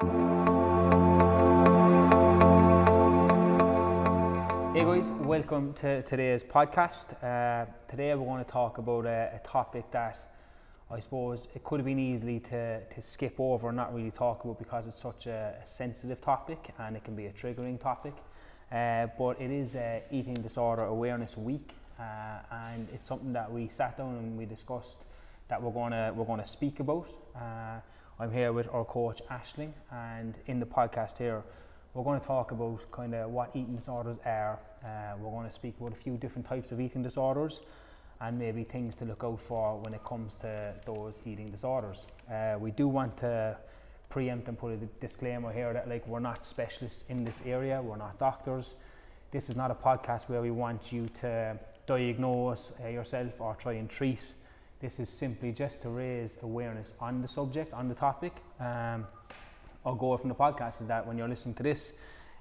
Hey guys, welcome to today's podcast. Uh, today we're going to talk about a, a, topic that I suppose it could have been easily to, to skip over and not really talk about because it's such a, a sensitive topic and it can be a triggering topic. Uh, but it is uh, Eating Disorder Awareness Week uh, and it's something that we sat down and we discussed that we're going to we're going to speak about. I'm here with our coach Ashling and in the podcast here we're going to talk about kind of what eating disorders are. Uh, we're going to speak about a few different types of eating disorders and maybe things to look out for when it comes to those eating disorders. Uh, we do want to preempt and put a disclaimer here that like we're not specialists in this area, we're not doctors. This is not a podcast where we want you to diagnose uh, yourself or try and treat. This is simply just to raise awareness on the subject, on the topic. Um, our goal from the podcast is that when you're listening to this,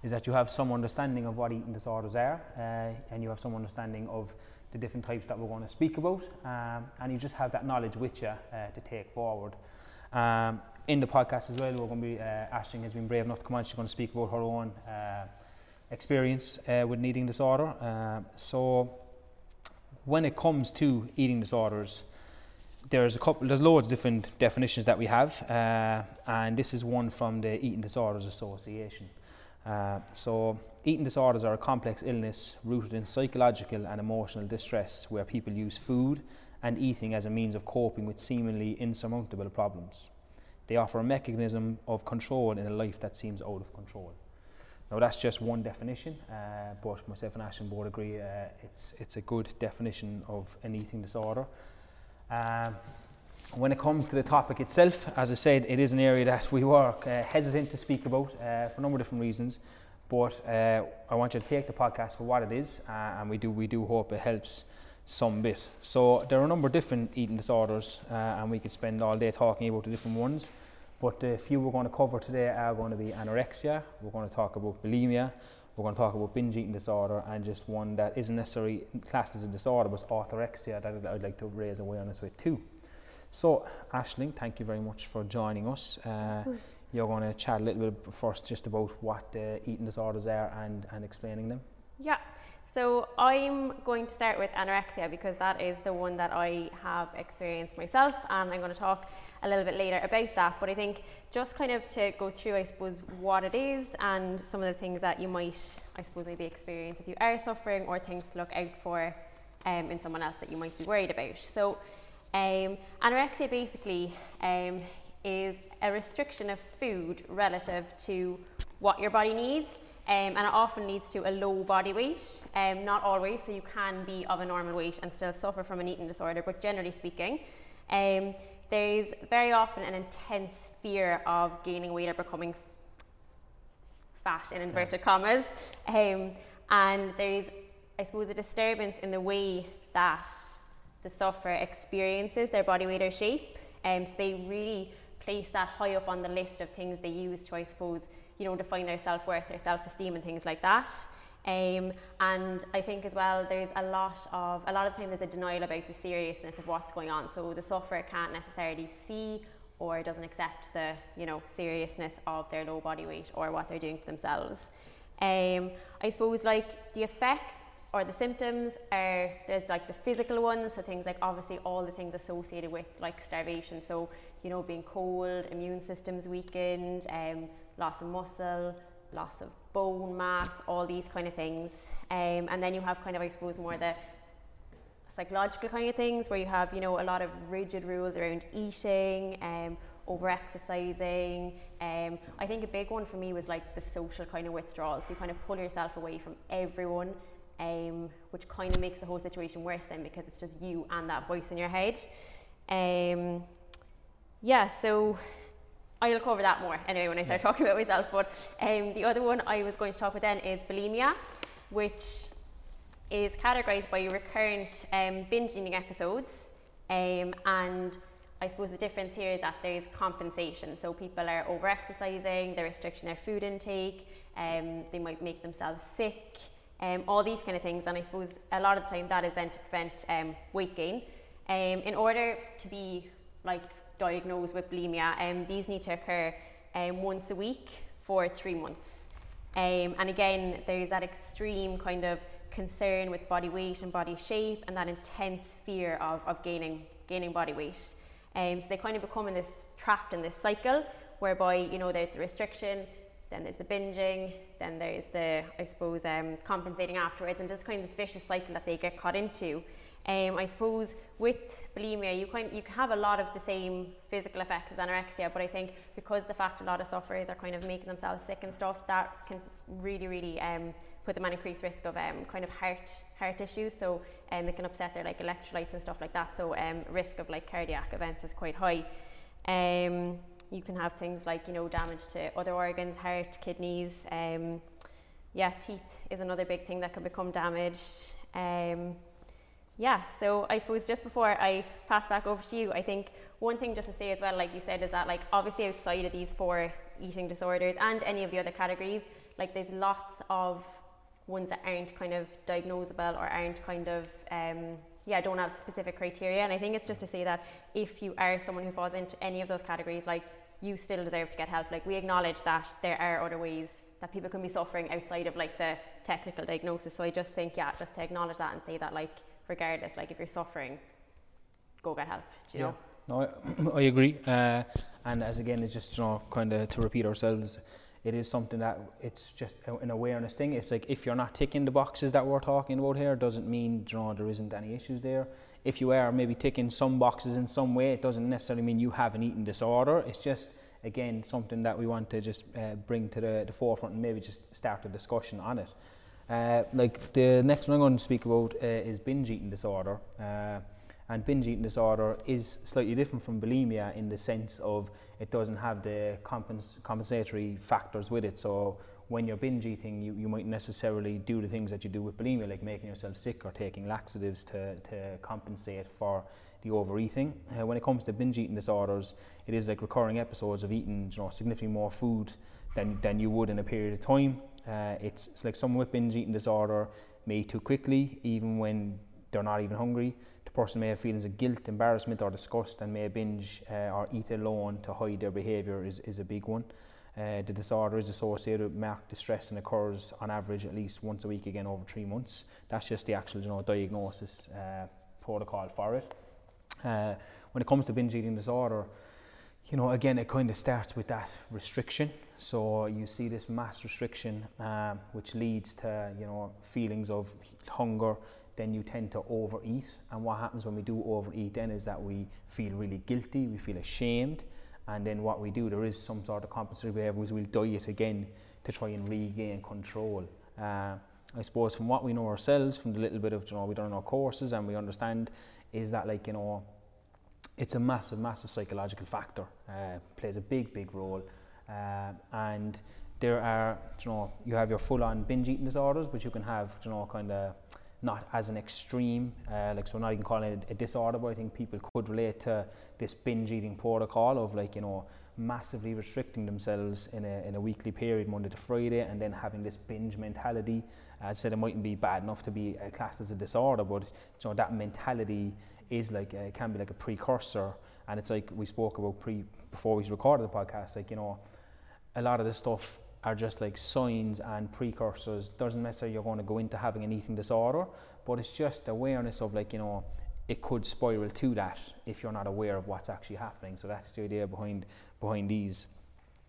is that you have some understanding of what eating disorders are, uh, and you have some understanding of the different types that we're going to speak about, um, and you just have that knowledge with you uh, to take forward. Um, in the podcast as well, we're going to be uh, Ashling has been brave enough to come on. She's going to speak about her own uh, experience uh, with eating disorder. Uh, so, when it comes to eating disorders, there's a couple, there's loads of different definitions that we have, uh, and this is one from the Eating Disorders Association. Uh, so, eating disorders are a complex illness rooted in psychological and emotional distress where people use food and eating as a means of coping with seemingly insurmountable problems. They offer a mechanism of control in a life that seems out of control. Now, that's just one definition, uh, but myself and Ashling both agree uh, it's, it's a good definition of an eating disorder. Um, when it comes to the topic itself, as I said, it is an area that we were uh, hesitant to speak about uh, for a number of different reasons. But uh, I want you to take the podcast for what it is, uh, and we do we do hope it helps some bit. So there are a number of different eating disorders, uh, and we could spend all day talking about the different ones. But the few we're going to cover today are going to be anorexia. We're going to talk about bulimia. We're going to talk about binge eating disorder and just one that isn't necessarily classed as a disorder, but orthorexia that I'd like to raise awareness with too. So, Ashling, thank you very much for joining us. Uh, you're going to chat a little bit first just about what uh, eating disorders are and, and explaining them. Yeah, so I'm going to start with anorexia because that is the one that I have experienced myself, and I'm going to talk a little bit later about that. But I think just kind of to go through, I suppose, what it is and some of the things that you might, I suppose, maybe experience if you are suffering, or things to look out for um, in someone else that you might be worried about. So, um, anorexia basically um, is a restriction of food relative to what your body needs. Um, and it often leads to a low body weight. Um, not always, so you can be of a normal weight and still suffer from an eating disorder, but generally speaking, um, there's very often an intense fear of gaining weight or becoming fat in inverted commas. Um, and there's, I suppose, a disturbance in the way that the sufferer experiences their body weight or shape. Um, so they really place that high up on the list of things they use to, I suppose, you know, define their self worth, their self esteem, and things like that. Um, and I think as well, there's a lot of a lot of time there's a denial about the seriousness of what's going on. So the sufferer can't necessarily see or doesn't accept the you know seriousness of their low body weight or what they're doing to themselves. Um, I suppose like the effects or the symptoms are there's like the physical ones, so things like obviously all the things associated with like starvation. So you know being cold, immune systems weakened, um, loss of muscle, loss of bone mass, all these kind of things. Um, and then you have kind of, I suppose, more the psychological kind of things where you have, you know, a lot of rigid rules around eating, um, over exercising. Um, I think a big one for me was like the social kind of withdrawal. So you kind of pull yourself away from everyone, um, which kind of makes the whole situation worse then because it's just you and that voice in your head. Um, yeah, so I'll cover that more anyway when I start talking about myself. But um, the other one I was going to talk about then is bulimia, which is categorized by recurrent um, binge eating episodes. Um, and I suppose the difference here is that there's compensation. So people are over exercising, they're restricting their food intake, um, they might make themselves sick, um, all these kind of things. And I suppose a lot of the time that is then to prevent um, weight gain. Um, in order to be like diagnosed with bulimia, um, these need to occur um, once a week for three months. Um, and again, there's that extreme kind of concern with body weight and body shape and that intense fear of, of gaining, gaining body weight. Um, so they kind of become in this trapped in this cycle whereby, you know, there's the restriction, then there's the binging, then there's the, I suppose, um, compensating afterwards, and just kind of this vicious cycle that they get caught into. Um, I suppose with bulimia, you kind you can have a lot of the same physical effects as anorexia, but I think because the fact a lot of sufferers are kind of making themselves sick and stuff, that can really, really um, put them at increased risk of um, kind of heart heart issues. So um, it can upset their like electrolytes and stuff like that. So um, risk of like cardiac events is quite high. Um, you can have things like you know damage to other organs, heart, kidneys. Um, yeah, teeth is another big thing that can become damaged. Um, yeah, so I suppose just before I pass back over to you, I think one thing just to say as well, like you said, is that like obviously outside of these four eating disorders and any of the other categories, like there's lots of ones that aren't kind of diagnosable or aren't kind of um, yeah don't have specific criteria. And I think it's just to say that if you are someone who falls into any of those categories, like you still deserve to get help. Like we acknowledge that there are other ways that people can be suffering outside of like the technical diagnosis. So I just think yeah, just to acknowledge that and say that like regardless, like if you're suffering, go get help. Do you yeah. know? No, I, I agree. Uh, and as again, it's just you know kind of to repeat ourselves. It is something that it's just an awareness thing. It's like if you're not ticking the boxes that we're talking about here, doesn't mean you know there isn't any issues there if you are maybe ticking some boxes in some way, it doesn't necessarily mean you have an eating disorder. It's just, again, something that we want to just uh, bring to the, the forefront and maybe just start a discussion on it. Uh, like the next one I'm going to speak about uh, is binge eating disorder. Uh, and binge eating disorder is slightly different from bulimia in the sense of it doesn't have the compens- compensatory factors with it. So when you're binge eating, you, you might necessarily do the things that you do with bulimia, like making yourself sick or taking laxatives to, to compensate for the overeating. Uh, when it comes to binge eating disorders, it is like recurring episodes of eating you know, significantly more food than, than you would in a period of time. Uh, it's, it's like someone with binge eating disorder may eat too quickly, even when they're not even hungry. The person may have feelings of guilt, embarrassment, or disgust, and may binge uh, or eat alone to hide their behaviour is, is a big one. Uh, the disorder is associated with marked distress and occurs on average at least once a week again over three months. That's just the actual you know, diagnosis uh, protocol for it. Uh, when it comes to binge eating disorder, you know, again, it kind of starts with that restriction. So you see this mass restriction, um, which leads to, you know, feelings of hunger. Then you tend to overeat. And what happens when we do overeat then is that we feel really guilty, we feel ashamed, and then what we do, there is some sort of compensatory behavior, we'll diet again to try and regain control. Uh, I suppose from what we know ourselves, from the little bit of, you know, we done in our courses and we understand, is that like, you know, it's a massive, massive psychological factor, uh, plays a big, big role. Uh, and there are, you know, you have your full-on binge eating disorders, but you can have, you know, kind of not as an extreme, uh, like so not even calling it a disorder, but I think people could relate to this binge eating protocol of like, you know, massively restricting themselves in a, in a weekly period, Monday to Friday, and then having this binge mentality. I said, it mightn't be bad enough to be uh, classed as a disorder, but you know, that mentality is like, uh, it can be like a precursor. And it's like we spoke about pre before we recorded the podcast, like, you know, a lot of the stuff are just like signs and precursors. Doesn't necessarily you're going to go into having an eating disorder, but it's just awareness of like, you know, it could spiral to that if you're not aware of what's actually happening. So that's the idea behind behind these.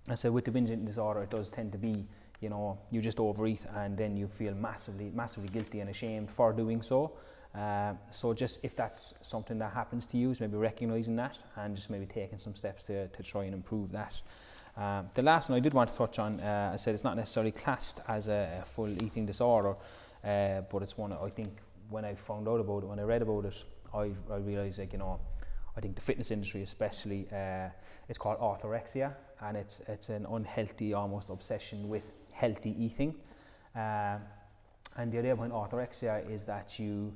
I said with the binge eating disorder, it does tend to be, you know, you just overeat and then you feel massively, massively guilty and ashamed for doing so. Uh, so just if that's something that happens to you, it's maybe recognizing that and just maybe taking some steps to, to try and improve that. Uh, the last one I did want to touch on, uh, I said it's not necessarily classed as a, a full eating disorder, uh, but it's one I think when I found out about it, when I read about it, I, I realised like, you know, I think the fitness industry especially, uh, it's called orthorexia and it's, it's an unhealthy almost obsession with healthy eating. Uh, and the idea behind orthorexia is that you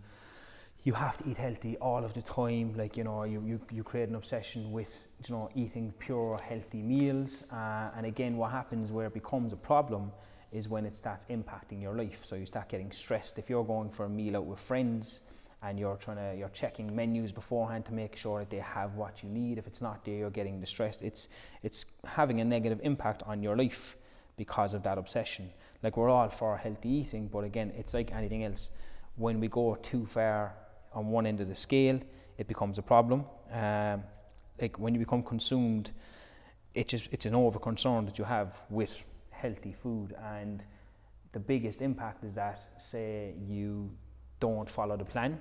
you have to eat healthy all of the time. Like, you know, you, you, you create an obsession with, you know, eating pure healthy meals. Uh, and again, what happens where it becomes a problem is when it starts impacting your life. So you start getting stressed if you're going for a meal out with friends and you're trying to you're checking menus beforehand to make sure that they have what you need. If it's not there, you're getting distressed. It's it's having a negative impact on your life because of that obsession. Like we're all for healthy eating, but again, it's like anything else. When we go too far on one end of the scale, it becomes a problem. Um, like when you become consumed, it just it's an over concern that you have with healthy food. And the biggest impact is that say you don't follow the plan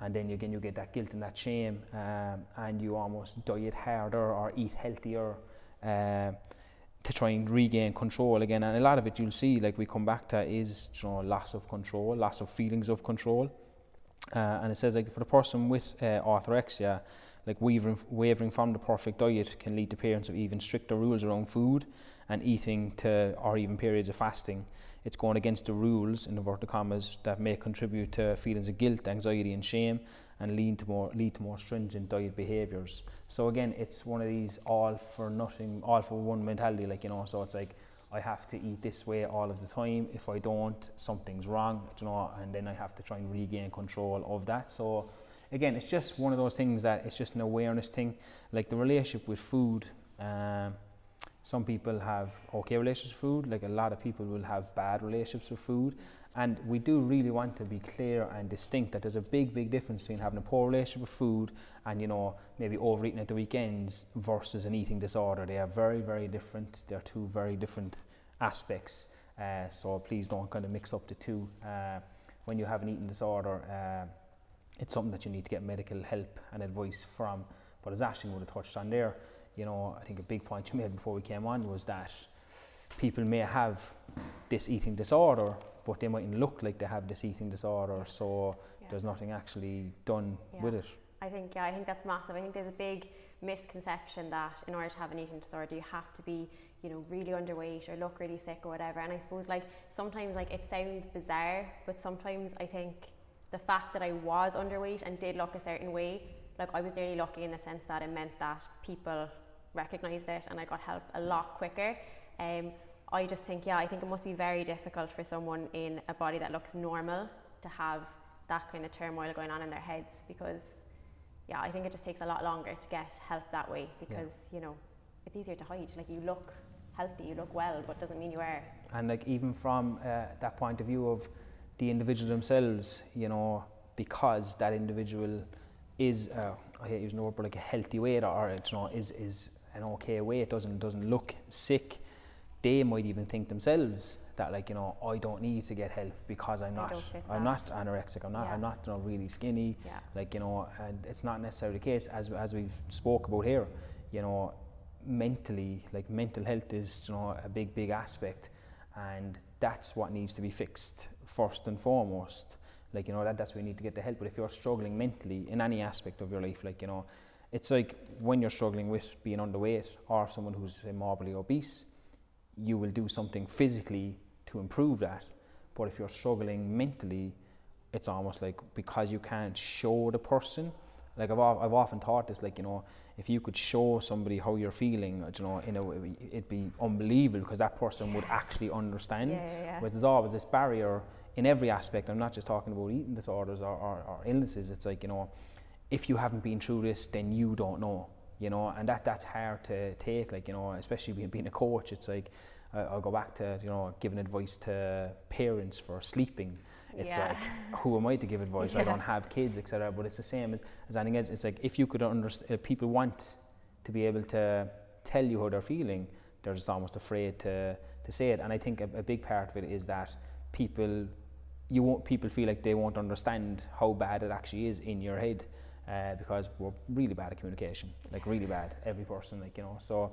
and then again you get that guilt and that shame um, and you almost diet harder or eat healthier uh, to try and regain control again. And a lot of it you'll see like we come back to is you know loss of control loss of feelings of control uh, and it says like for the person with uh, orthorexia like wavering, wavering from the perfect diet can lead to parents of even stricter rules around food and eating to or even periods of fasting it's going against the rules in inverted commas that may contribute to feelings of guilt, anxiety, and shame, and lead to more lead to more stringent diet behaviours. So again, it's one of these all for nothing, all for one mentality. Like you know, so it's like I have to eat this way all of the time. If I don't, something's wrong. You know, and then I have to try and regain control of that. So again, it's just one of those things that it's just an awareness thing. Like the relationship with food. Um, some people have okay relationships with food, like a lot of people will have bad relationships with food. And we do really want to be clear and distinct that there's a big, big difference between having a poor relationship with food and, you know, maybe overeating at the weekends versus an eating disorder. They are very, very different. They're two very different aspects. Uh, so please don't kind of mix up the two. Uh, when you have an eating disorder, uh, it's something that you need to get medical help and advice from. But as Ashling would have touched on there, you know, I think a big point you made before we came on was that people may have this eating disorder, but they mightn't look like they have this eating disorder, so yeah. there's nothing actually done with it. I think yeah, I think that's massive. I think there's a big misconception that in order to have an eating disorder, you have to be, you know, really underweight or look really sick or whatever. And I suppose like sometimes like it sounds bizarre, but sometimes I think the fact that I was underweight and did look a certain way, like I was nearly lucky in the sense that it meant that people recognised it and I got help a lot quicker. Um, I just think, yeah, I think it must be very difficult for someone in a body that looks normal to have that kind of turmoil going on in their heads because, yeah, I think it just takes a lot longer to get help that way because, yeah. you know, it's easier to hide. Like you look healthy, you look well, but doesn't mean you are. And like even from uh, that point of view of the individual themselves, you know, because that individual is, uh, I hate using the word, but like a healthy weight or, you know, is, is an okay weight, it doesn't doesn't look sick, they might even think themselves that like you know I don't need to get help because I'm not. I'm not anorexic. I'm not yeah. I'm not you know, really skinny. Yeah. like you know and it's not necessarily the case as as we've spoke about here you know mentally like mental health is you know a big big aspect and that's what needs to be fixed first and foremost. Like you know that that's where you need to get the help. But if you're struggling mentally in any aspect of your life like you know it's like when you're struggling with being underweight or someone who's morbidly obese, you will do something physically to improve that. But if you're struggling mentally, it's almost like because you can't show the person. Like I've, I've often thought this, like you know, if you could show somebody how you're feeling, uh, you know, in a it'd be unbelievable because that person would actually understand. Yeah, yeah, yeah. Whereas there's always this barrier in every aspect. I'm not just talking about eating disorders or, or, or illnesses. It's like you know, if you haven't been through this, then you don't know, you know, and that that's hard to take, like, you know, especially being, being a coach, it's like, I'll go back to, you know, giving advice to parents for sleeping. It's yeah. like, who am I to give advice? Yeah. I don't have kids, etc. But it's the same as, as anything else. It's like, if you could understand, uh, people want to be able to tell you how they're feeling, they're just almost afraid to, to say it. And I think a, a big part of it is that people, you won't, people feel like they won't understand how bad it actually is in your head uh, because we're really bad at communication, like really bad, every person, like, you know. So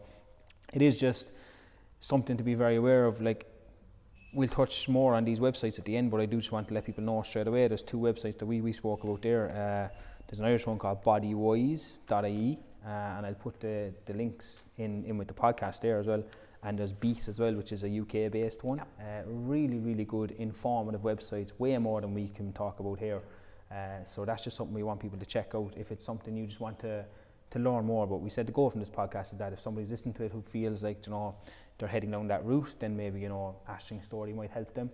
it is just something to be very aware of. Like, we'll touch more on these websites at the end, but I do just want to let people know straight away there's two websites that we, we spoke about there. Uh, there's an Irish one called bodywhys.ie, uh, and I'll put the, the links in, in with the podcast there as well. And there's Beat as well, which is a UK based one. Uh, really, really good, informative websites, way more than we can talk about here. Uh, so that's just something we want people to check out if it's something you just want to to learn more about. We said the goal from this podcast is that if somebody's listening to it who feels like you know they're heading down that route, then maybe you know Ashling's story might help them.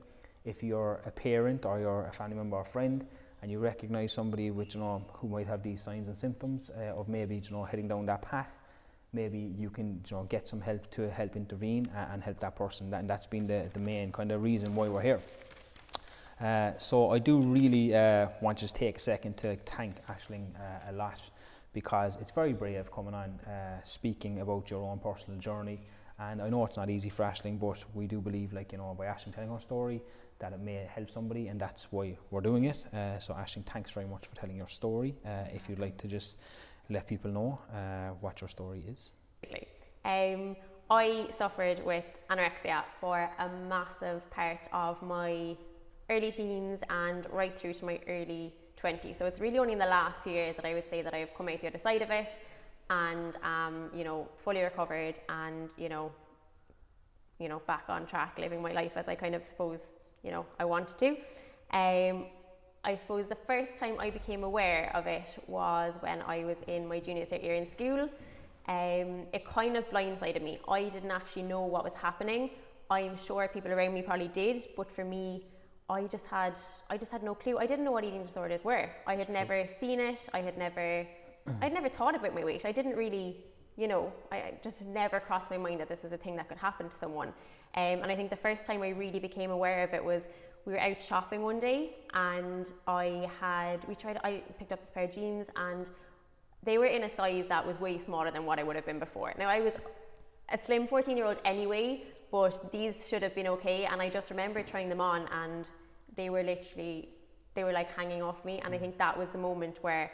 If you're a parent or you're a family member or friend and you recognize somebody with you know who might have these signs and symptoms uh, of maybe you know heading down that path maybe you can you know get some help to help intervene and, and help that person and that's been the, the main kind of reason why we're here uh, so I do really uh, want to just take a second to thank Ashling uh, a lot because it's very brave coming on uh, speaking about your own personal journey. And I know it's not easy for Ashling but we do believe like you know by Ashling telling her story that it may help somebody and that's why we're doing it. Uh, so Ashling thanks very much for telling your story. If you'd like to just let people know what your story is. Um, I suffered with anorexia for a massive part of my early teens and right through to my early 20s so it's really only in the last few years that I would say that I've come out the other side of it and um, you know fully recovered and you know you know back on track living my life as I kind of suppose you know, I wanted to. Um, I suppose the first time I became aware of it was when I was in my junior year in school. Um, it kind of blindsided me. I didn't actually know what was happening. I'm sure people around me probably did, but for me, I just had I just had no clue. I didn't know what eating disorders were. I had never seen it. I had never I'd never thought about my weight. I didn't really, you know, I just never crossed my mind that this was a thing that could happen to someone. Um, and I think the first time I really became aware of it was we were out shopping one day and I had, we tried, I picked up this pair of jeans and they were in a size that was way smaller than what I would have been before. Now I was a slim 14 year old anyway, but these should have been okay. And I just remember trying them on and they were literally, they were like hanging off me. And I think that was the moment where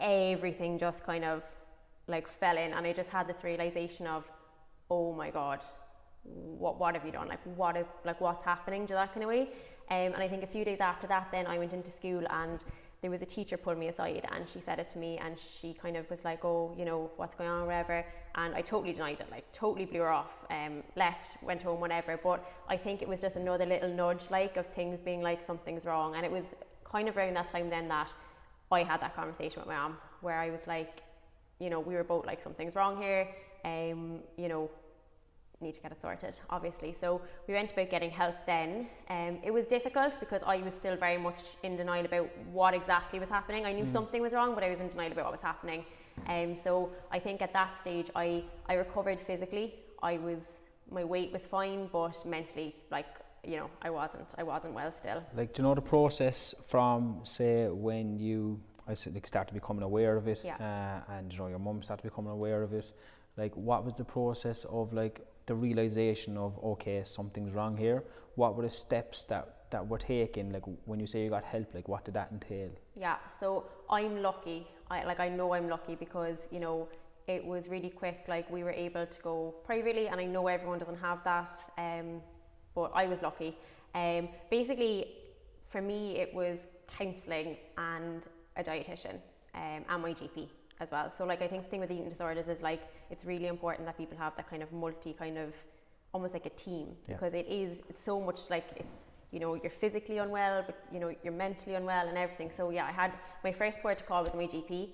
everything just kind of like fell in. And I just had this realization of, oh my God, what what have you done? Like what is like what's happening to that kind of way? Um, and I think a few days after that, then I went into school and there was a teacher pulled me aside and she said it to me and she kind of was like, oh, you know, what's going on, whatever. And I totally denied it, like totally blew her off, um, left, went home, whatever. But I think it was just another little nudge, like of things being like something's wrong. And it was kind of around that time then that I had that conversation with my mom where I was like, you know, we were both like something's wrong here. Um, you know, need to get it sorted, obviously. So we went about getting help then. Um, it was difficult because I was still very much in denial about what exactly was happening. I knew mm. something was wrong, but I was in denial about what was happening. Um, so I think at that stage, I, I recovered physically. I was, my weight was fine, but mentally, like, you know, I wasn't, I wasn't well still. Like, do you know the process from, say, when you I said, like, start to becoming aware of it, yeah. uh, and you know your mum started becoming aware of it. Like, what was the process of like the realization of okay something's wrong here. What were the steps that that were taken? Like when you say you got help like what did that entail? Yeah so i'm lucky. I like i know i'm lucky because you know it was really quick. Like we were able to go privately and i know everyone doesn't have that um, but i was lucky. Um, basically for me it was counselling and a dietitian um, and my gp as well. So like I think the thing with eating disorders is like it's really important that people have that kind of multi kind of almost like a team yeah. because it is it's so much like it's you know you're physically unwell but you know you're mentally unwell and everything. So yeah, I had my first port of call was my GP.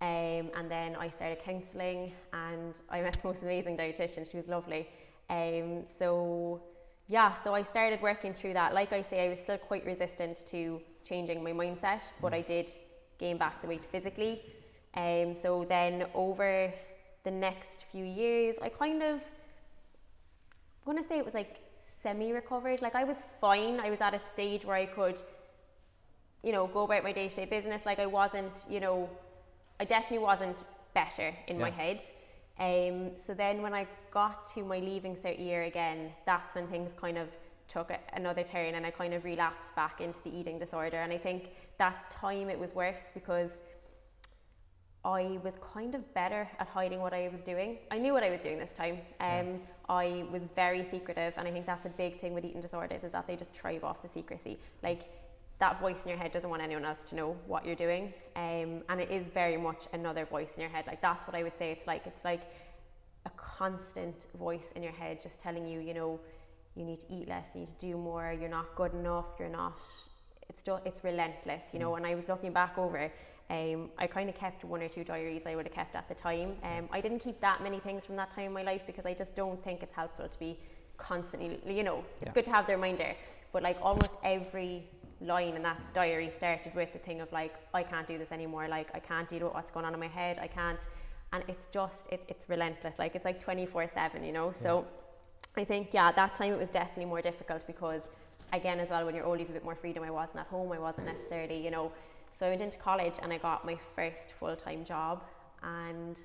Um, and then I started counselling and I met the most amazing dietitian. She was lovely. Um, so yeah, so I started working through that. Like I say, I was still quite resistant to changing my mindset, but mm. I did gain back the weight physically. Um, so then over the next few years, I kind of, I'm going to say it was like semi recovered. Like I was fine. I was at a stage where I could, you know, go about my day to day business. Like I wasn't, you know, I definitely wasn't better in yeah. my head. Um, so then when I got to my leaving cert year again, that's when things kind of took a, another turn and I kind of relapsed back into the eating disorder. And I think that time it was worse because I was kind of better at hiding what I was doing. I knew what I was doing this time. Um, yeah. I was very secretive, and I think that's a big thing with eating disorders is that they just thrive off the secrecy. Like that voice in your head doesn't want anyone else to know what you're doing, um, and it is very much another voice in your head. Like that's what I would say. It's like it's like a constant voice in your head just telling you, you know, you need to eat less, you need to do more, you're not good enough, you're not. It's just, it's relentless, you know. Mm. And I was looking back over um, I kind of kept one or two diaries I would have kept at the time. Um, I didn't keep that many things from that time in my life because I just don't think it's helpful to be constantly, you know, it's yeah. good to have the reminder. But like almost every line in that diary started with the thing of like I can't do this anymore like I can't deal with what's going on in my head I can't and it's just it, it's relentless like it's like 24 7 you know so. I think yeah that time it was definitely more difficult because again as well when you're old you have a bit more freedom I wasn't at home I wasn't necessarily you know so I went into college and I got my first full-time job and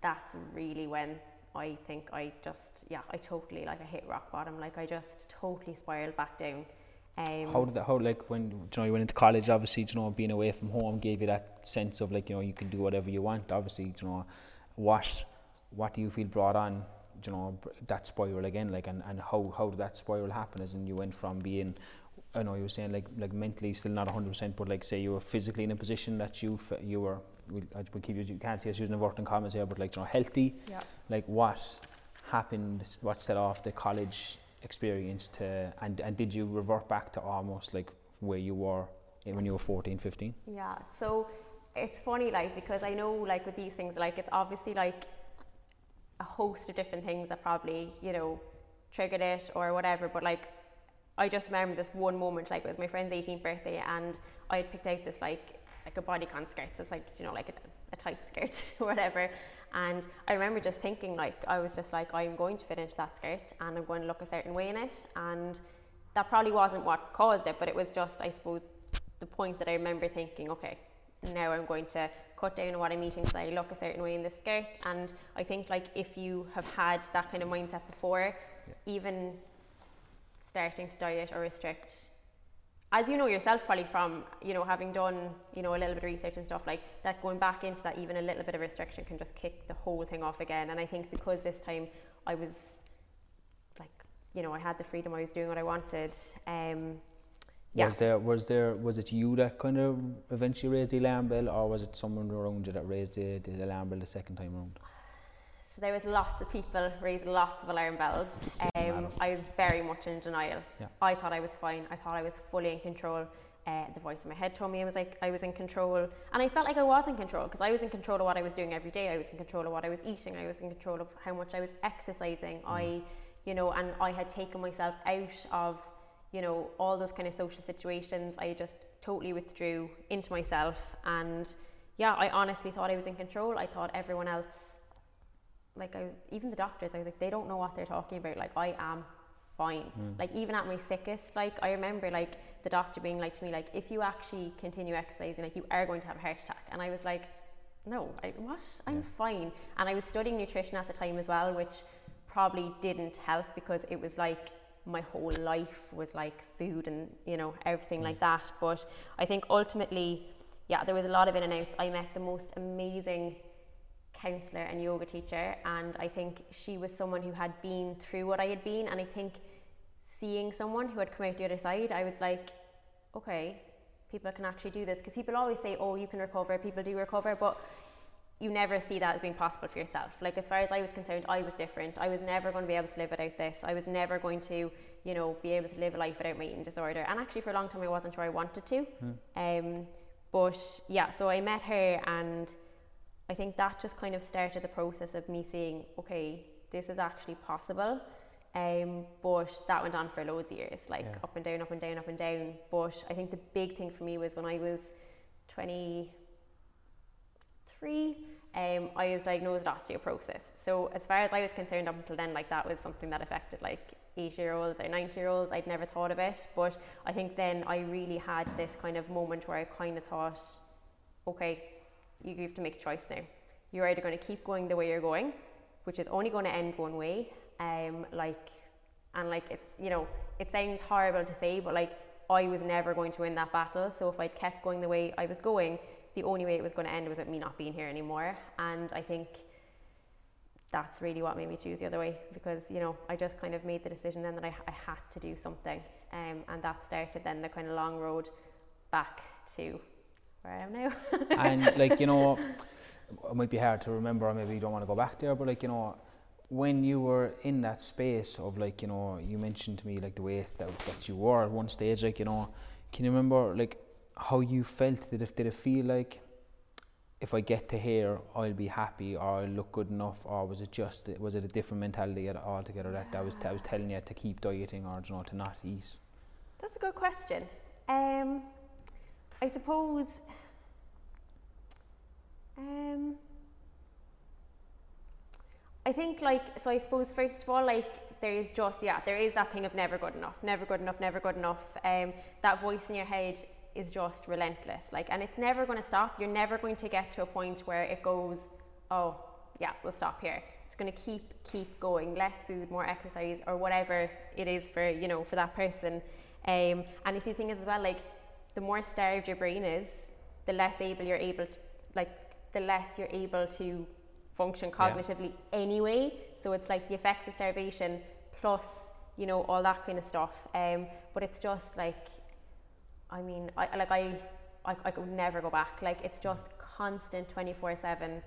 that's really when I think I just yeah I totally like I hit rock bottom. Like I just totally spiraled back down. Um, how did that how like when you know you went into college obviously you know being away from home gave you that sense of like you know you can do whatever you want. Obviously you know what what do you feel brought on you know that spiral again? Like and, and how how did that spiral happen? As in you went from being I know you were saying like like mentally still not 100% but like say you were physically in a position that you you were we, I will keep using, you can't see us using inverted commas here but like you know healthy yeah. like what happened what set off the college experience to and and did you revert back to almost like where you were when you were 14 15 yeah so it's funny like because I know like with these things like it's obviously like a host of different things that probably you know triggered it or whatever but like I just remember this one moment like it was my friend's 18th birthday and I had picked out this like like a bodycon skirt. So it's like you know like a, a tight skirt or whatever. And I remember just thinking like I was just like I'm going to fit into that skirt and I'm going to look a certain way in it. And that probably wasn't what caused it but it was just I suppose the point that I remember thinking okay now I'm going to cut down on what I'm eating so I look a certain way in the skirt. And I think like if you have had that kind of mindset before yeah. even starting to diet or restrict as you know yourself probably from you know having done you know a little bit of research and stuff like that going back into that even a little bit of restriction can just kick the whole thing off again and i think because this time i was like you know i had the freedom i was doing what i wanted um yeah. Was there was there was it you that kind of eventually raised the alarm bell or was it someone around you that raised the, the alarm bell the second time around? So there was lots of people raised lots of alarm bells. Um, I was very much in denial. Yeah. I thought I was fine. I thought I was fully in control. Uh, the voice in my head told me I was like I was in control, and I felt like I was in control because I was in control of what I was doing every day. I was in control of what I was eating. I was in control of how much I was exercising. Mm. I, you know, and I had taken myself out of, you know, all those kind of social situations. I just totally withdrew into myself, and yeah, I honestly thought I was in control. I thought everyone else like I, even the doctors, I was like, they don't know what they're talking about. Like I am fine. Mm. Like even at my sickest, like I remember like the doctor being like to me, like if you actually continue exercising, like you are going to have a heart attack. And I was like, no, I, what? I'm yeah. fine. And I was studying nutrition at the time as well, which probably didn't help because it was like my whole life was like food and you know everything mm. like that. But I think ultimately, yeah, there was a lot of in and outs. I met the most amazing counselor and yoga teacher and I think she was someone who had been through what I had been and I think seeing someone who had come out the other side I was like okay people can actually do this because people always say oh you can recover people do recover but you never see that as being possible for yourself. Like as far as I was concerned I was different. I was never going to be able to live without this. I was never going to you know be able to live a life without my eating disorder. And actually for a long time I wasn't sure I wanted to. Hmm. um, but yeah so I met her and I think that just kind of started the process of me seeing, okay, this is actually possible. Um, but that went on for loads of years, like yeah. up and down, up and down, up and down. But I think the big thing for me was when I was 23, um, I was diagnosed with osteoporosis. So as far as I was concerned up until then, like that was something that affected like eight-year-olds or 90 year olds. I'd never thought of it. But I think then I really had this kind of moment where I kind of thought, okay, you have to make a choice now. You're either going to keep going the way you're going, which is only going to end one way, um, like, and like it's you know it sounds horrible to say, but like I was never going to win that battle. So if I'd kept going the way I was going, the only way it was going to end was with me not being here anymore. And I think that's really what made me choose the other way because you know I just kind of made the decision then that I, I had to do something, um, and that started then the kind of long road back to where I am now. and like you know, it might be hard to remember, or maybe you don't want to go back there, but like you know, when you were in that space of like you know, you mentioned to me like the way that, that you were at one stage, like you know, can you remember like how you felt? Did it did it feel like if I get to here, I'll be happy, or I'll look good enough, or was it just was it a different mentality altogether that, I was that was telling you to keep dieting or you know to not eat? That's a good question. Um, I suppose. Um, I think like so. I suppose first of all, like there is just yeah, there is that thing of never good enough, never good enough, never good enough. Um, that voice in your head is just relentless. Like, and it's never going to stop. You're never going to get to a point where it goes, oh yeah, we'll stop here. It's going to keep keep going. Less food, more exercise, or whatever it is for you know for that person. Um, and you see, the thing is as well, like the more starved your brain is, the less able you're able to, like, the less you're able to function cognitively yeah. anyway. So it's like the effects of starvation plus, you know, all that kind of stuff. Um, but it's just like, I mean, I like I, I, I could never go back. Like it's just constant twenty four seven.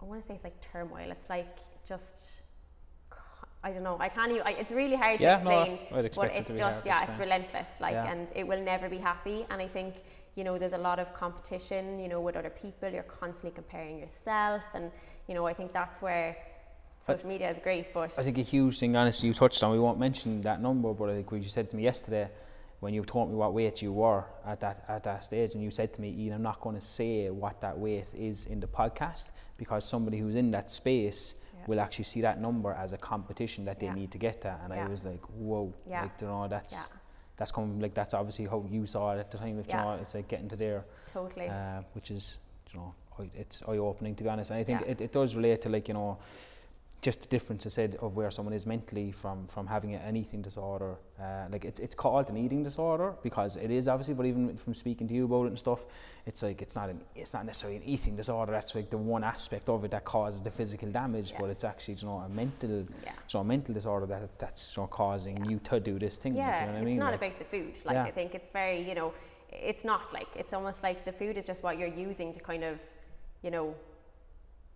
I want to say it's like turmoil. It's like just I don't know. I can't even. I, it's really hard yeah, to explain. No, but it's it just yeah, it's relentless. Like, yeah. and it will never be happy. And I think you know there's a lot of competition. You know, with other people, you're constantly comparing yourself, and you know I think that's where social media is great. But I think a huge thing, honestly, you touched on. We won't mention that number, but I think what you said to me yesterday when you told me what weight you were at that at that stage, and you said to me, Ian, I'm not going to say what that weight is in the podcast because somebody who's in that space will actually see that number as a competition that they yeah. need to get to. And yeah. I was like, whoa, yeah. like you know, that's that's coming like that's obviously how you saw it at the time. If you know, it's like getting to there, totally, uh, which is you know, it's eye opening to be honest. And I think it, it does relate to like you know just the difference I said of where someone is mentally from from having an eating disorder. Uh, like it's it's called an eating disorder because it is obviously, but even from speaking to you about it and stuff, it's like it's not an it's not necessarily an eating disorder. That's like the one aspect of it that causes the physical damage, yeah. but it's actually you know a mental yeah. know, a mental disorder that that's you know, causing yeah. you to do this thing. Yeah, you know it's I mean? not like, about the food. Like I think it's very you know, it's not like it's almost like the food is just what you're using to kind of you know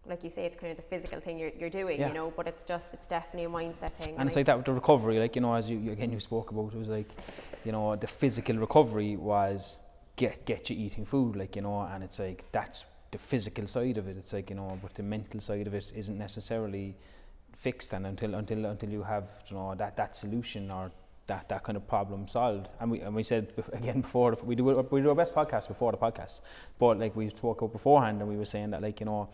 like you say, it's kind of the physical thing you're, you're doing, yeah. you know, but it's just, it's definitely a mindset thing. And, and it's like that with the recovery, like, you know, as you, you, again, you spoke about, it was like, you know, the physical recovery was get, get you eating food, like, you know, and it's like, that's the physical side of it. It's like, you know, but the mental side of it isn't necessarily fixed and until, until, until you have, you know, that, that solution or that, that kind of problem solved. And we, and we said again before, we do, we do our best podcast before the podcast, but like we spoke about beforehand and we were saying that like, you know,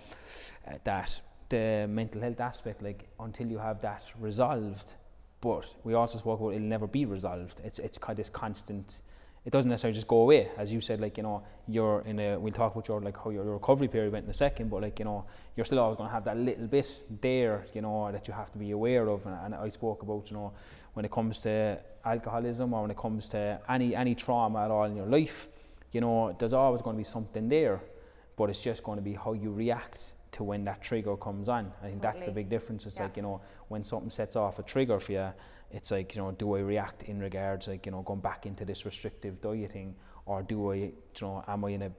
uh, that the mental health aspect, like until you have that resolved, but we also spoke about it'll never be resolved. It's, it's kind of this constant, it doesn't necessarily just go away. As you said, like, you know, you're in a, we'll talk about your, like, how your, your recovery period went in a second, but, like, you know, you're still always going to have that little bit there, you know, that you have to be aware of. And, and I spoke about, you know, when it comes to alcoholism or when it comes to any, any trauma at all in your life, you know, there's always going to be something there, but it's just going to be how you react to when that trigger comes on. I think totally. that's the big difference. It's yeah. like, you know, when something sets off a trigger for you, it's like, you know, do I react in regards like, you know, going back into this restrictive dieting or do I, you know, am I in a,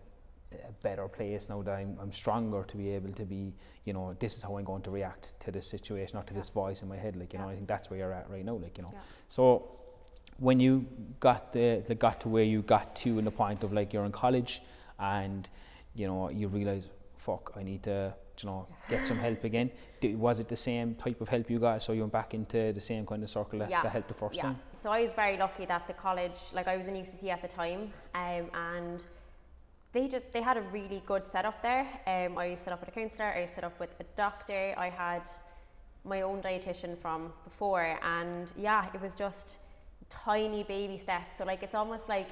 a better place now that I'm, I'm stronger to be able to be, you know, this is how I'm going to react to this situation, not to yeah. this voice in my head. Like, you yeah. know, I think that's where you're at right now, like, you know. So when you got the, the got to where you got to in the point of like you're in college and, you know, you realize, fuck, I need to you know, get some help again. was it the same type of help you got? So you went back into the same kind of circle that, yeah. that helped the first yeah. time? So I was very lucky that the college, like I was in UCC at the time, um, and they just they had a really good setup there. Um, I set up with a counsellor, I set up with a doctor, I had my own dietitian from before, and yeah, it was just tiny baby steps. So like it's almost like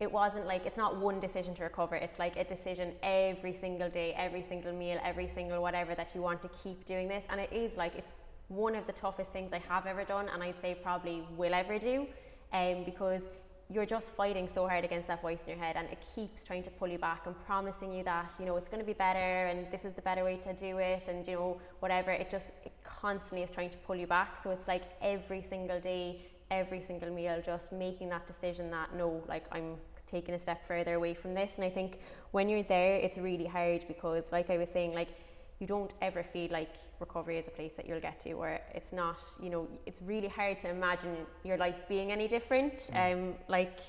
it wasn't like it's not one decision to recover it's like a decision every single day every single meal every single whatever that you want to keep doing this. And it is like it's one of the toughest things i have ever done and i'd say probably will ever do um, because you're just fighting so hard against that voice in your head and it keeps trying to pull you back and promising you that you know it's going to be better and this is the better way to do it and you know whatever. It just it constantly is trying to pull you back. So it's like every single day every single meal just making that decision that no like i'm taking a step further away from this. And i think when you're there it's really hard because like i was saying like you don't ever feel like recovery is a place that you'll get to or it's not you know it's really hard to imagine your life being any different. Mm. um like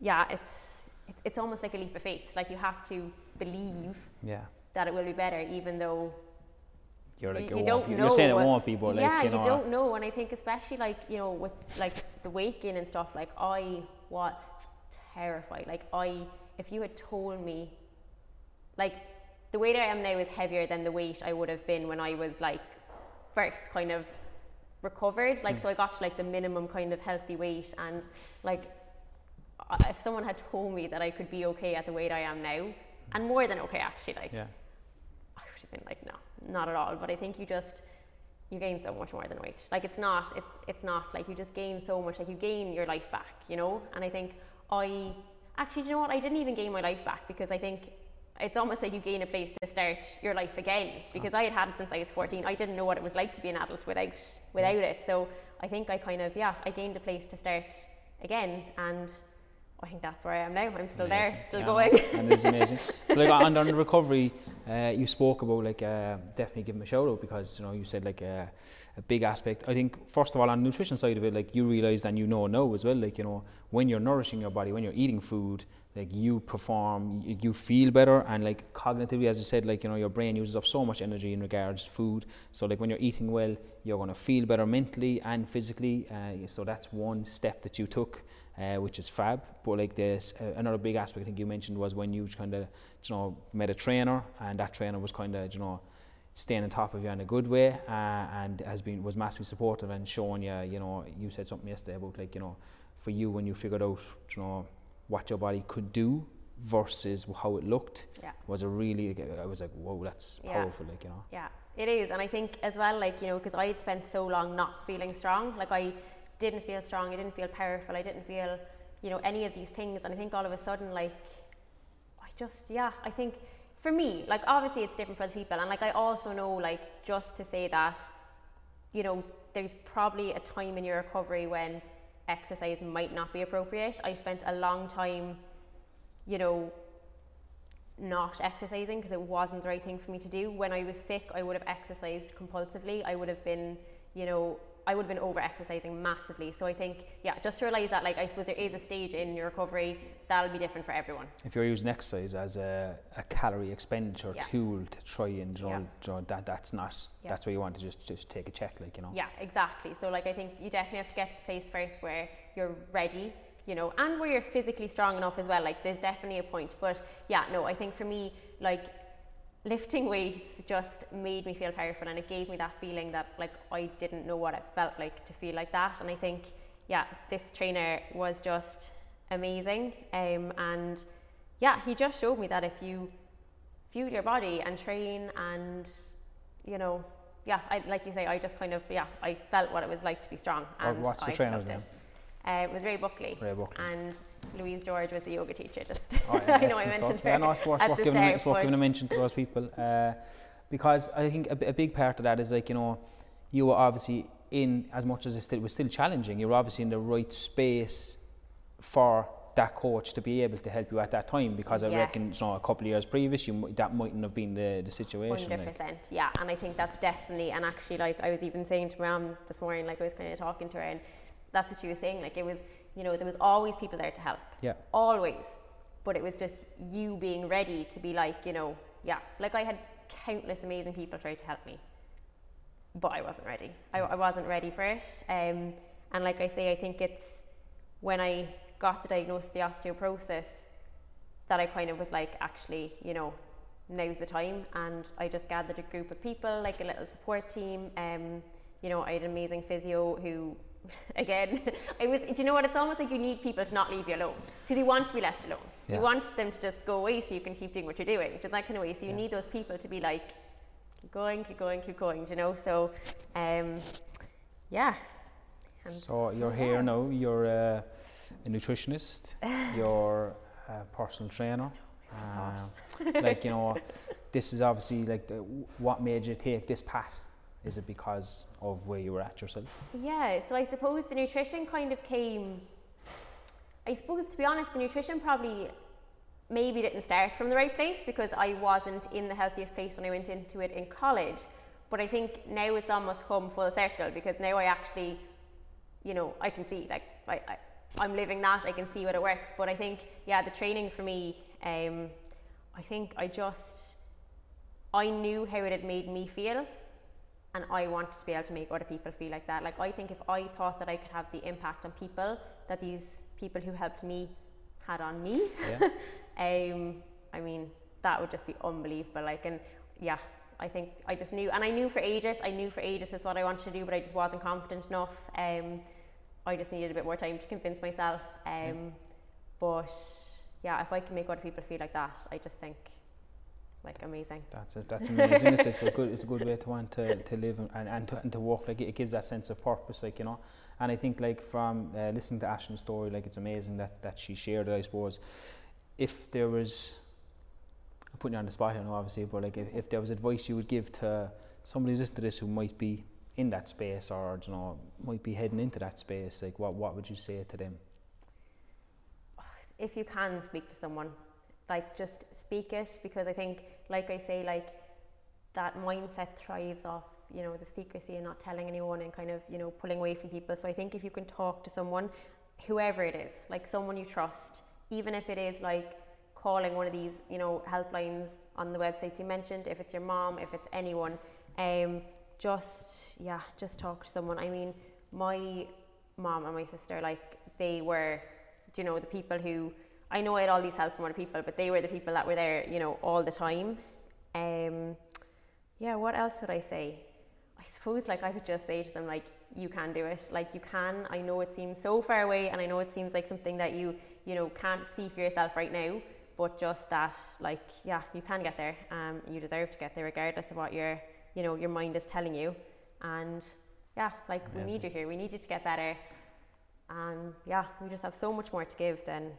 yeah it's it's, it's almost like a leap of faith. Like you have to believe yeah. that it will be better even though you're like you, you don't know. You're saying it won't be, but like yeah, you know, don't know. And I think especially like you know with like the weight gain and stuff. Like I was terrified. Like I, if you had told me, like the weight I am now is heavier than the weight I would have been when I was like first kind of recovered. Like mm. so, I got to like the minimum kind of healthy weight, and like if someone had told me that I could be okay at the weight I am now, and more than okay actually, like yeah. Like, no, not at all. But I think you just you gain so much more than weight. Like it's not it, it's not like you just gain so much. Like you gain your life back, you know. And I think I actually, do you know what? I didn't even gain my life back because I think it's almost like you gain a place to start your life again. Because I had had it since I was 14. I didn't know what it was like to be an adult without without mm. it. So I think I kind of yeah, I gained a place to start again and. I think that's where I am now. I'm still there, still Yeah, going. and it's amazing. so like on, on the recovery, uh, you spoke about like uh, definitely give them a shout out because you know you said like uh, a big aspect. I think first of all on the nutrition side of it, like you realise and you know now as well, like you know when you're nourishing your body, when you're eating food, like you perform, you, feel better, and like cognitively, as you said, like you know your brain uses up so much energy in regards to food. So like when you're eating well, you're going to feel better mentally and physically. Uh, so that's one step that you took uh, which is fab. But like this, uh, another big aspect I think you mentioned was when you kind of, you know, met a trainer, and that trainer was kind of, you know, staying on top of you in a good way, uh, and has been was massively supportive and showing you, you know, you said something yesterday about like, you know, for you when you figured out, you know, what your body could do versus how it looked Yeah. was a really I was like whoa that's Yeah. powerful like you know Yeah, it is. And I think as well, like, you know, because I had spent so long not feeling strong. Like, I didn't feel strong, I didn't feel powerful, I didn't feel, you know, any of these things. And I think all of a sudden, like, I just, yeah, I think for me, like, obviously it's different for other people. And, like, I also know, like, just to say that, you know, there's probably a time in your recovery when exercise might not be appropriate. I spent a long time, you know, not exercising because it wasn't the right thing for me to do. When I was sick, I would have exercised compulsively. I would have been, you know, I would have been over exercising massively. So I think, yeah, just to realize that, like, I suppose there is a stage in your recovery that'll be different for everyone. if you're using exercise as a, a calorie expenditure Yeah. tool to try and you know, Yeah. you know, that that's not Yeah. that's where you want to just just take a check like you know Yeah, exactly. So like I think you definitely have to get to the place first where you're ready, you know, and where you're physically strong enough as well. Like there's definitely a point. But yeah, no, I think for me, like lifting weights just made me feel powerful and it gave me that feeling that like I didn't know what it felt like to feel like that. And I think, yeah, this trainer was just amazing. Um, and yeah, he just showed me that if you fuel your body and train and you know yeah I, like you say I just kind of yeah I felt what it was like to be strong and what's the I trainer's name? it. Uh, it was Ray Buckley Ray Buckley. and Louise George was the yoga teacher just Oh, yeah, I know I mentioned stuff. her Yeah, no, it's worth, at worth giving, start, it's worth giving a mention to those people uh, because I think a, a big part of that is like you know you were obviously in as much as it still, was still challenging. You were obviously in the right space for that coach to be able to help you at that time because I reckon Yes. you know, a couple of years previous you that mightn't have been the, the situation. Hundred Like. percent, yeah, and I think that's definitely and actually like I was even saying to my mum this morning, like I was kind of talking to her, and that's what she was saying. Like it was, you know, there was always people there to help, Yeah. always, but it was just you being ready to be like, you know, yeah, like I had countless amazing people try to help me, but I wasn't ready. I, I wasn't ready for it, um, and like I say, I think it's when I got the diagnosis of the osteoporosis that I kind of was like, actually, you know, now's the time. And I just gathered a group of people, like a little support team. Um, you know, I had an amazing physio who, again, I was, do you know what? It's almost like you need people to not leave you alone because you want to be left alone. Yeah. You want them to just go away so you can keep doing what you're doing, just that kind of way. So you Yeah. need those people to be like, keep going, keep going, keep going, you know? So, um, yeah. And So you're yeah. here now. You're uh, a nutritionist. you're a personal trainer. Uh, like you know, this is obviously like the, what made you take this path. Is it because of where you were at yourself? Yeah, so I suppose the nutrition kind of came. I suppose, to be honest, the nutrition probably maybe didn't start from the right place because I wasn't in the healthiest place when I went into it in college. But I think now it's almost come full circle because now I actually, you know, I can see like I, I I'm living that. I can see what it works. But I think yeah, the training for me, um, I think I just I knew how it had made me feel and I wanted to be able to make other people feel like that. Like I think if I thought that I could have the impact on people that these people who helped me had on me, yeah. um, I mean that would just be unbelievable. Like and yeah, I think I just knew, and I knew for ages. I knew for ages is what I wanted to do, but I just wasn't confident enough. Um, I just needed a bit more time to convince myself. Um, yeah. But yeah, if I can make other people feel like that, I just think like amazing. That's it. That's amazing. it's, it's, a good. It's a good way to want to, to live and, and, to, and to work. Like it gives that sense of purpose. Like you know. And I think like from uh, listening to Ashling's story, like it's amazing that that she shared it. I suppose if there was, I'm putting you on the spot here now, obviously, but like if, if there was advice you would give to somebody who's listening to this who might be in that space or you know might be heading into that space, like what what would you say to them? If you can speak to someone, like just speak it because I think, like I say, like that mindset thrives off you know the secrecy and not telling anyone and kind of you know pulling away from people. So I think if you can talk to someone, whoever it is, like someone you trust, even if it is like calling one of these you know helplines on the websites you mentioned, if it's your mom, if it's anyone, um, just yeah, just talk to someone. I mean, my mom and my sister, like they were, you know, the people who I know I had all these help from other people, but they were the people that were there, you know, all the time. Um, yeah, what else would I say? I suppose like I could just say to them like, you can do it. Like you can. I know it seems so far away, and I know it seems like something that you, you know, can't see for yourself right now. But just that, like, yeah, you can get there. Um, you deserve to get there, regardless of what your, you know, your mind is telling you. And yeah, like Amazing. we need you here. We need you to get better. And yeah, we just have so much more to give than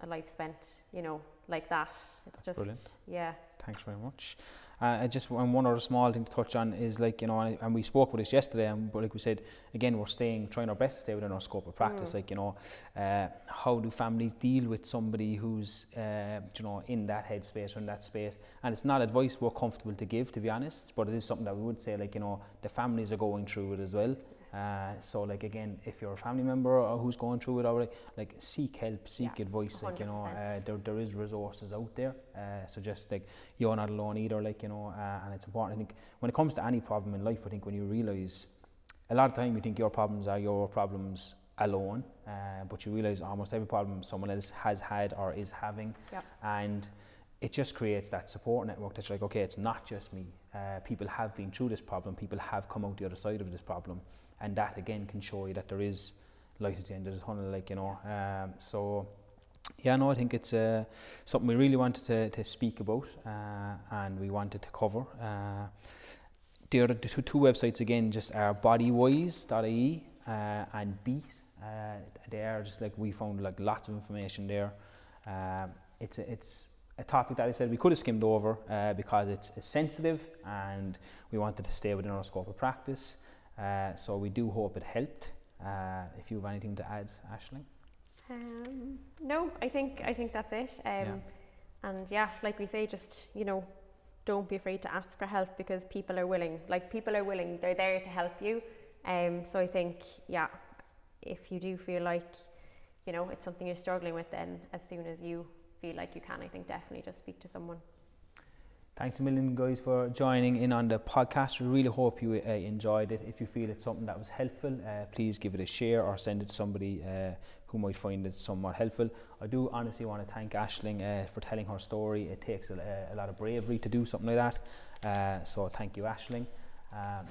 a life spent, you know, like that. It's That's just brilliant. yeah. Thanks very much. Uh, I just and one other small thing to touch on is like you know, and, and we spoke about this yesterday, and but like we said, again, we're staying, trying our best to stay within our scope of practice. Mm. Like you know, uh, how do families deal with somebody who's uh, you know in that headspace or in that space? And it's not advice we're comfortable to give, to be honest, but it is something that we would say, like you know, the families are going through it as well. Uh, so like again, if you're a family member or who's going through it already, like seek help, seek yeah, advice. 100%. Like you know, uh, there there is resources out there. Uh, so just like you're not alone either. Like you know, uh, and it's important. I think when it comes to any problem in life, I think when you realise, a lot of time you think your problems are your problems alone, uh, but you realise almost every problem someone else has had or is having, yep. and it just creates that support network that's like, okay, it's not just me. Uh, people have been through this problem. People have come out the other side of this problem and that again can show you that there is light at the end of the tunnel like you know um, so yeah no I think it's uh, something we really wanted to, to speak about uh, and we wanted to cover. Uh, the other the two, two websites again just are bodywhys.ie uh, and beat. Uh, they are just like we found like lots of information there. Um, it's a, it's a topic that I said we could have skimmed over uh, because it's, it's sensitive and we wanted to stay within our scope of practice uh, so we do hope it helped. Uh, if you have anything to add, Ashling? Um, no, I think I think that's it. Um, yeah. And yeah, like we say, just you know, don't be afraid to ask for help because people are willing. Like people are willing; they're there to help you. Um, so I think, yeah, if you do feel like, you know, it's something you're struggling with, then as soon as you feel like you can, I think definitely just speak to someone. Thanks a million, guys, for joining in on the podcast. We really hope you uh, enjoyed it. If you feel it's something that was helpful, uh, please give it a share or send it to somebody uh, who might find it somewhat helpful. I do honestly want to thank Ashling uh, for telling her story. It takes a, a, lot of bravery to do something like that. Uh, so thank you, Ashling. Um,